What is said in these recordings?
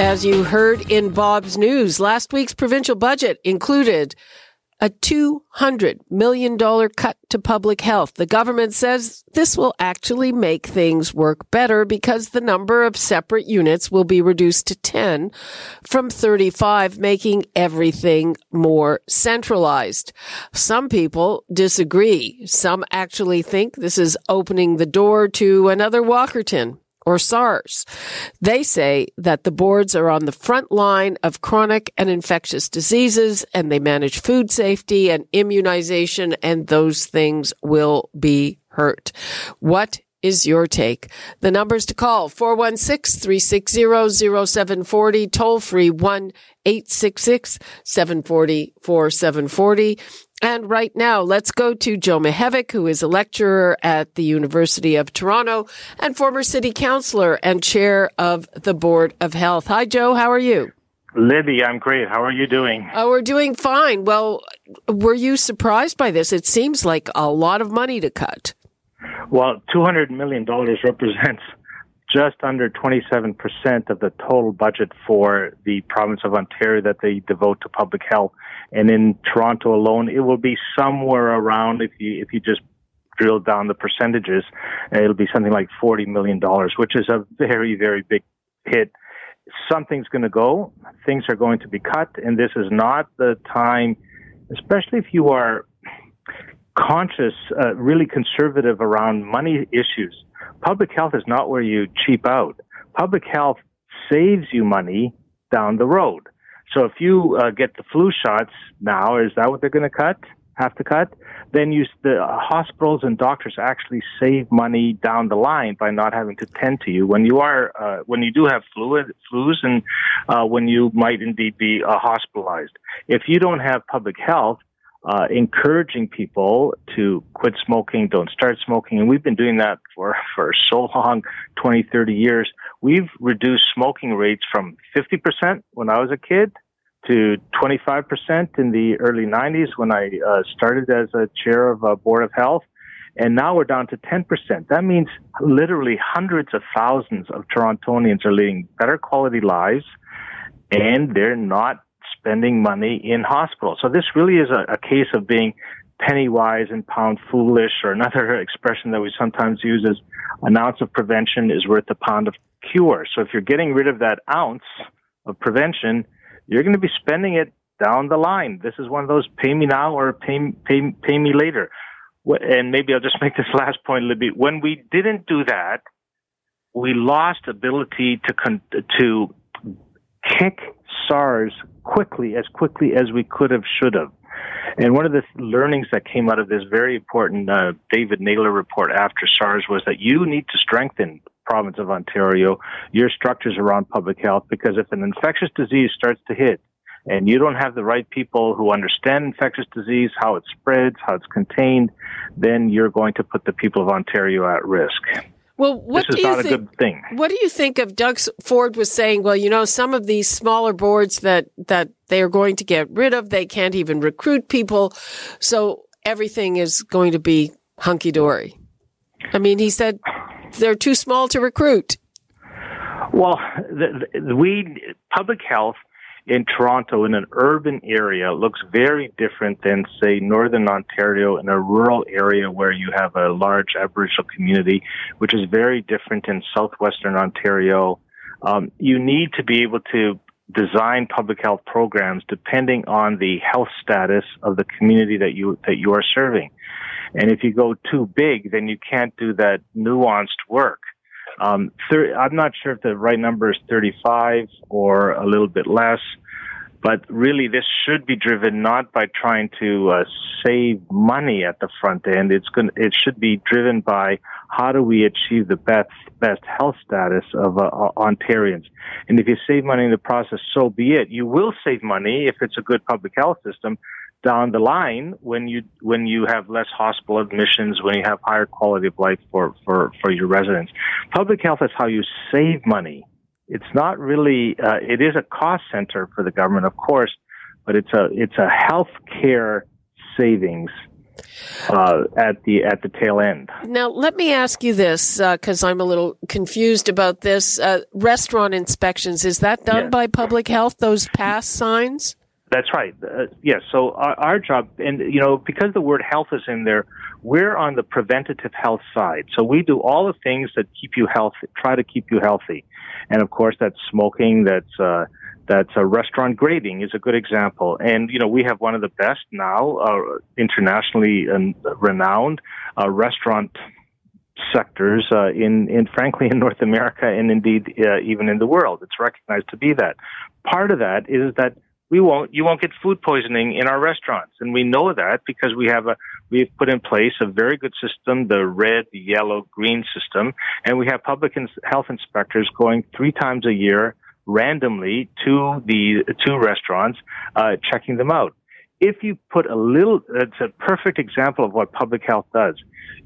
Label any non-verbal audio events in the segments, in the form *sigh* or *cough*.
As you heard in Bob's news, last week's provincial budget included a $200 million cut to public health. The government says this will actually make things work better because the number of separate units will be reduced to 10 from 35, making everything more centralized. Some people disagree. Some actually think this is opening the door to another Walkerton or SARS. They say that the boards are on the front line of chronic and infectious diseases and they manage food safety and immunization and those things will be hurt. What is your take? The numbers to call 416-360-0740, toll free 1-866-740-4740. And right now, let's go to Joe Mihevc, who is a lecturer at the University of Toronto and former city councillor and chair of the Board of Health. Hi, Joe. How are you? Libby, I'm great. How are you doing? Oh, we're doing fine. Well, were you surprised by this? It seems like a lot of money to cut. Well, $200 million represents just under 27% of the total budget for the province of Ontario that they devote to public health. And in Toronto alone, it will be somewhere around, if you, if you just drill down the percentages, it'll be something like $40 million, which is a very, very big hit. Something's going to go. Things are going to be cut. And this is not the time, especially if you are conscious, uh, really conservative around money issues Public health is not where you cheap out. Public health saves you money down the road. So if you uh, get the flu shots now, is that what they're going to cut? Have to cut? Then you, the hospitals and doctors actually save money down the line by not having to tend to you when you are uh, when you do have flu flus and uh, when you might indeed be uh, hospitalized. If you don't have public health, uh, encouraging people to quit smoking, don't start smoking. And we've been doing that for, for so long, 20, 30 years. We've reduced smoking rates from 50% when I was a kid to 25% in the early 90s when I uh, started as a chair of a board of health. And now we're down to 10%. That means literally hundreds of thousands of Torontonians are leading better quality lives and they're not spending money in hospitals. So this really is a, a case of being penny wise and pound foolish, or another *laughs* expression that we sometimes use is an ounce of prevention is worth a pound of cure. So if you're getting rid of that ounce of prevention, you're going to be spending it down the line. This is one of those pay me now or pay, pay, pay me later. And maybe I'll just *laughs* make this last point, a little bit. When we didn't do that, we lost ability to con- to kick SARS quickly, as quickly as we could have, should have. And one of the learnings that came out of this very important uh, David Naylor report after SARS was that you need to strengthen province of Ontario, your structures around public health, because if an infectious disease starts to hit and you don't have the right people who understand infectious disease, how it spreads, how it's contained, then you're going to put the people of Ontario at risk. Well, what this do you think, a good thing. What do you think of Doug Ford was saying? Well, you know, some of these smaller boards that that they are going to get rid of, they can't even recruit people, so everything is going to be hunky dory. I mean, he said they're too small to recruit. Well, the, the, we public health in Toronto in an urban area looks very different than, say, Northern Ontario in a rural area where you have a large Aboriginal community, which is very different in Southwestern Ontario. Um, you need to be able to design public health programs depending on the health status of the community that you that you are serving. And if you go too big, then you can't do that nuanced work. Um, I'm not sure if the right number is 35 or a little bit less, But really, this should be driven not by trying to uh, save money at the front end. It's going. It should be driven by how do we achieve the best best health status of uh, Ontarians. And if you save money in the process, so be it. You will save money if it's a good public health system down the line when you when you have less hospital admissions, when you have higher quality of life for for for your residents. Public health is how you save money. It's not really. Uh, it is a cost center for the government, of course, but it's a it's a health care savings uh, at the at the tail end. Now, let me ask you this because uh, I'm a little confused about this. Uh, restaurant inspections is that done yes. by public health? Those pass signs? That's right. Uh, yes. So our, our, job, and you know, because the word health is in there, we're on the preventative health side. So we do all the things that keep you healthy, try to keep you healthy, and of course, that's smoking. That's uh, that's a restaurant grading is a good example. And you know, we have one of the best now, uh, internationally renowned uh, restaurant sectors uh, in, in frankly in North America and indeed uh, even in the world. It's recognized to be that. Part of that is that we won't you won't get food poisoning in our restaurants. And we know that because we have a we've put in place a very good system the red the yellow green system. And we have public health inspectors going three times a year randomly to the two restaurants uh, checking them out. If you put a little it's a perfect example of what public health does.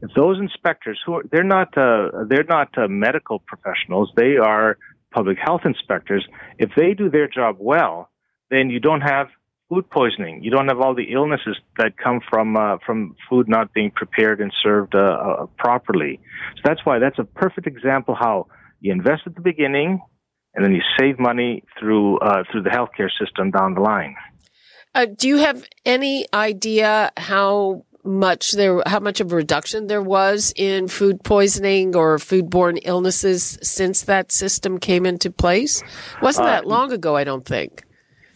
If those inspectors who are they're not uh, they're not uh, medical professionals. They are public health inspectors. If they do their job well then you don't have food poisoning. You don't have all the illnesses that come from uh, from food not being prepared and served uh, uh, properly. So that's why that's a perfect example how you invest at the beginning, and then you save money through uh, through the healthcare system down the line. Uh, do you have any idea how much there how much of a reduction there was in food poisoning or foodborne illnesses since that system came into place? Wasn't that uh, long ago? I don't think.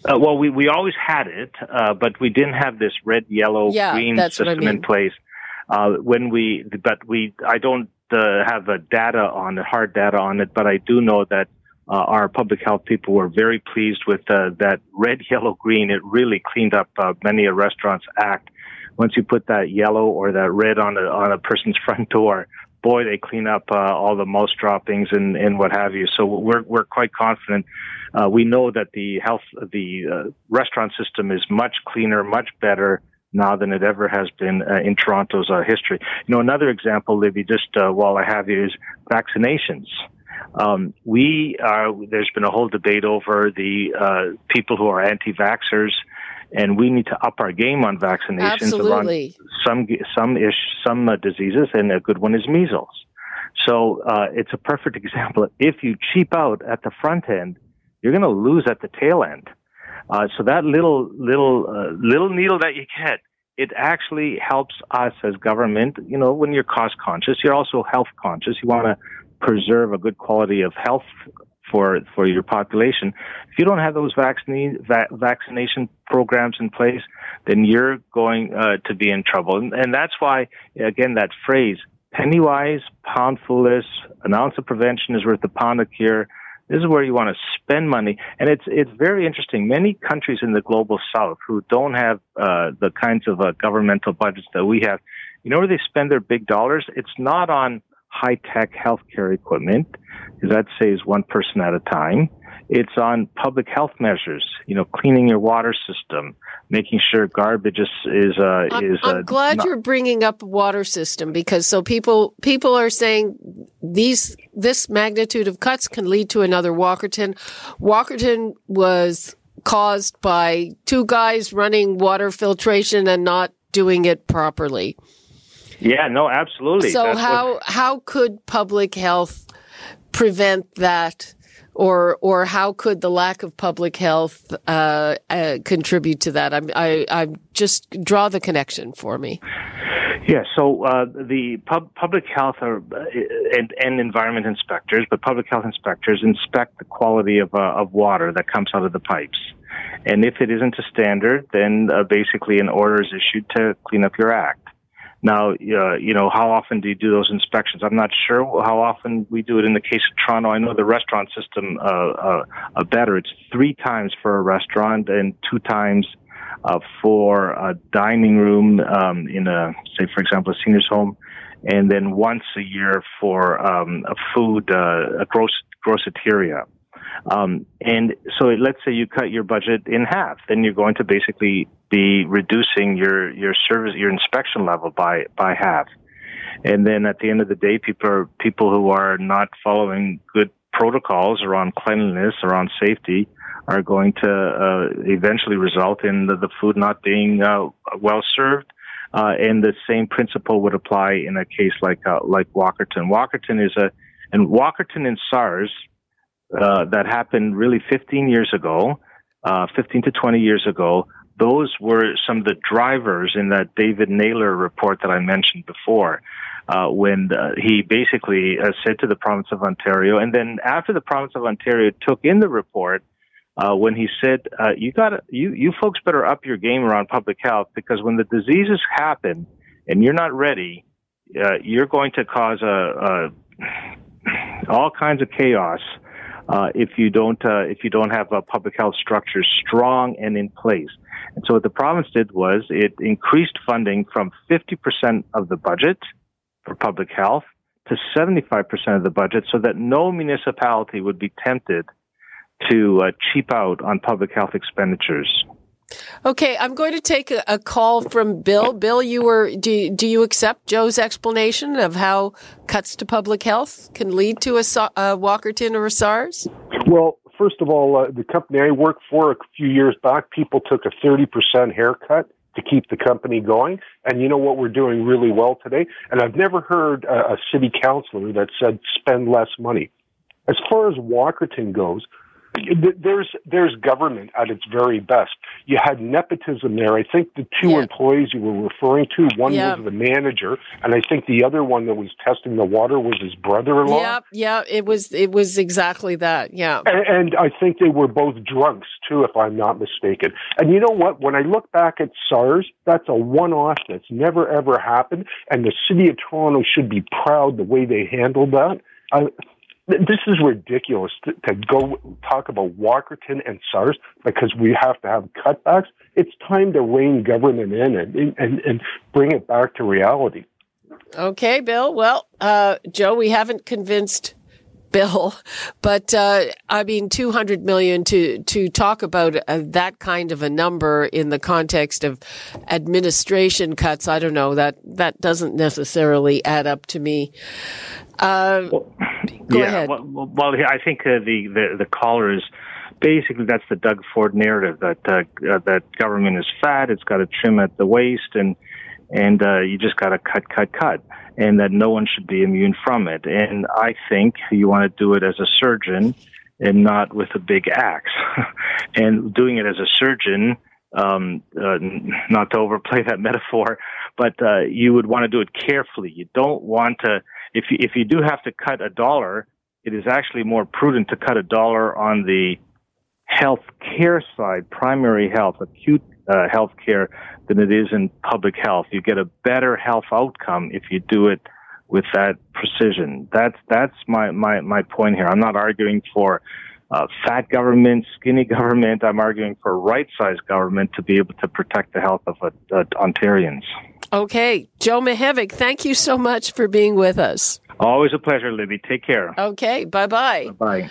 Uh, well, we, we always had it, uh, but we didn't have this red, yellow, yeah, green system I mean. in place. Uh, when we, but we, I don't uh, have a data on it, hard data on it, but I do know that uh, our public health people were very pleased with uh, that red, *laughs* yellow, green. It really cleaned up many a restaurant's act. Once you put that yellow or that red on a on a person's *laughs* front door, boy, they clean up all the mouse droppings and and what have you. So we're we're quite confident uh, we know that the health, the uh, restaurant system is much cleaner, much better now than it ever has been uh, in Toronto's uh, history. You know, another example, Libby, just uh, while I have you, is vaccinations. Um, we are, there's been a whole debate over the uh, people who are anti-vaxxers, and we need to up our game on vaccinations Absolutely. some some ish some diseases, and a good one is measles. So uh, it's a perfect *laughs* example. If you cheap out at the front end, you're going to lose at the tail end. Uh, so that little little uh, little needle that you get, it actually helps us as government. You know, when you're cost conscious, you're also health conscious. You want to preserve a good quality of health for for your population. If you don't have those vaccine va- vaccination programs in place, then you're going uh, to be in trouble. And, and that's why, again, that phrase "penny wise, pound foolish." An ounce of prevention is worth a pound of cure. This is where you want to spend money, and it's it's very interesting. Many countries in the global south who don't have uh, the kinds of uh, governmental budgets that we have, you know where they spend their big dollars? It's not on high tech healthcare equipment, that saves one person at a time. It's on public health measures, you know, cleaning your water system, making sure garbage is is uh, I'm, is. I'm uh, glad not- you're bringing up water system because so people people are saying these this magnitude of cuts can lead to another Walkerton. Walkerton was caused by two guys running water filtration and not doing it properly. Yeah, no, absolutely. So That's how what- how could public health prevent that? or or how could the lack of public health uh, uh, contribute to that? I'm, I I just draw the connection for me. Yeah, so uh, the pub, public health are, uh, and, and, environment inspectors, but public health inspectors inspect the quality of, uh, of water that comes out of the pipes. And if it isn't a standard, then uh, basically an order is issued to clean up your act. Now, uh, you know, how often do you do those inspections? I'm not sure how often we do it in the case of Toronto. I know the restaurant system uh, uh, uh better. It's three times for a restaurant and two times uh, for a dining room um, in a, say, for example, a senior's home, and then once a year for um, a food, uh, a gross groceteria. Um, and so let's say you cut your budget in half, then you're going to basically be reducing your, your service, your inspection level by, by half. And then at the end of the day, people are, people who are not following good protocols around cleanliness, around safety, are going to uh, eventually result in the, the food not being uh, well served. Uh, and the same principle would apply in a case like uh, like Walkerton. Walkerton is a and Walkerton and SARS uh, that happened really 15 years ago, uh, 15 to 20 years ago. Those were some of the drivers in that David Naylor report that I mentioned before, uh, when uh, he basically uh, said to the province of Ontario, and then after the province of Ontario took in the report, when he said, "You got you you folks better up your game around public health because when the diseases happen and you're not ready, you're going to cause a, a all kinds of chaos." Uh, if you don't uh, if you don't have a public health structure strong and in place. And so what the province did was it increased funding from 50% of the budget for public health to 75% of the budget, so that no municipality would be tempted to uh, cheap out on public health expenditures. Okay, I'm going to take a, call from Bill. Bill, you were do do you accept Joe's explanation of how cuts to public health can lead to a, a Walkerton or a SARS? Well, first of all, uh, the company I worked for a few years back, people took a 30% haircut to keep the company going. And you know what we're doing really well today? And I've never heard a, a city councilor that said spend less money. As far as Walkerton goes, there's there's government at its very best. You had nepotism there. I think the two yeah. employees you were referring to, one was the manager, and I think the other one that was testing the water was his brother-in-law. Yeah, yeah, it was it was exactly that. Yeah, and, and I think they were both drunks too, if I'm not mistaken. And you know what? When I look back at SARS, that's a one-off that's never ever happened, and the city of Toronto should be proud the way they handled that. I, this is ridiculous to, to, go talk about Walkerton and SARS because we have to have cutbacks. It's time to rein government in and, and, and bring it back to reality. Okay, Bill. Well, uh, Joe, we haven't convinced Bill, but uh, I mean, two hundred million to to talk about uh, that kind of a number in the context of administration cuts. I don't know that that doesn't necessarily add up to me. Uh, well, go yeah, ahead. Well, well, I think uh, the, the the caller is basically that's the Doug Ford narrative that uh, uh, that government is fat, it's got to trim at the waist, and and uh, you just got to cut, cut, cut, and that no one should be immune from it. And I think you want to do it as a surgeon and not with a big axe. *laughs* and doing it as a surgeon, um, uh, not to overplay that *laughs* metaphor, but uh, you would want to do it carefully. You don't want to if you, if you do have to cut a dollar, it is actually more prudent to cut a dollar on the health care side, primary health, acute uh, health care, than it is in public health. You get a better health outcome if you do it with that precision. That's that's my my my point here. I'm not arguing for uh, fat government, skinny *laughs* government. I'm arguing for right-sized government to be able to protect the health of uh, uh, Ontarians. Okay. Joe Mihevc, thank you so much for being with us. Always a pleasure, Libby. Take care. Okay. Bye bye. Bye.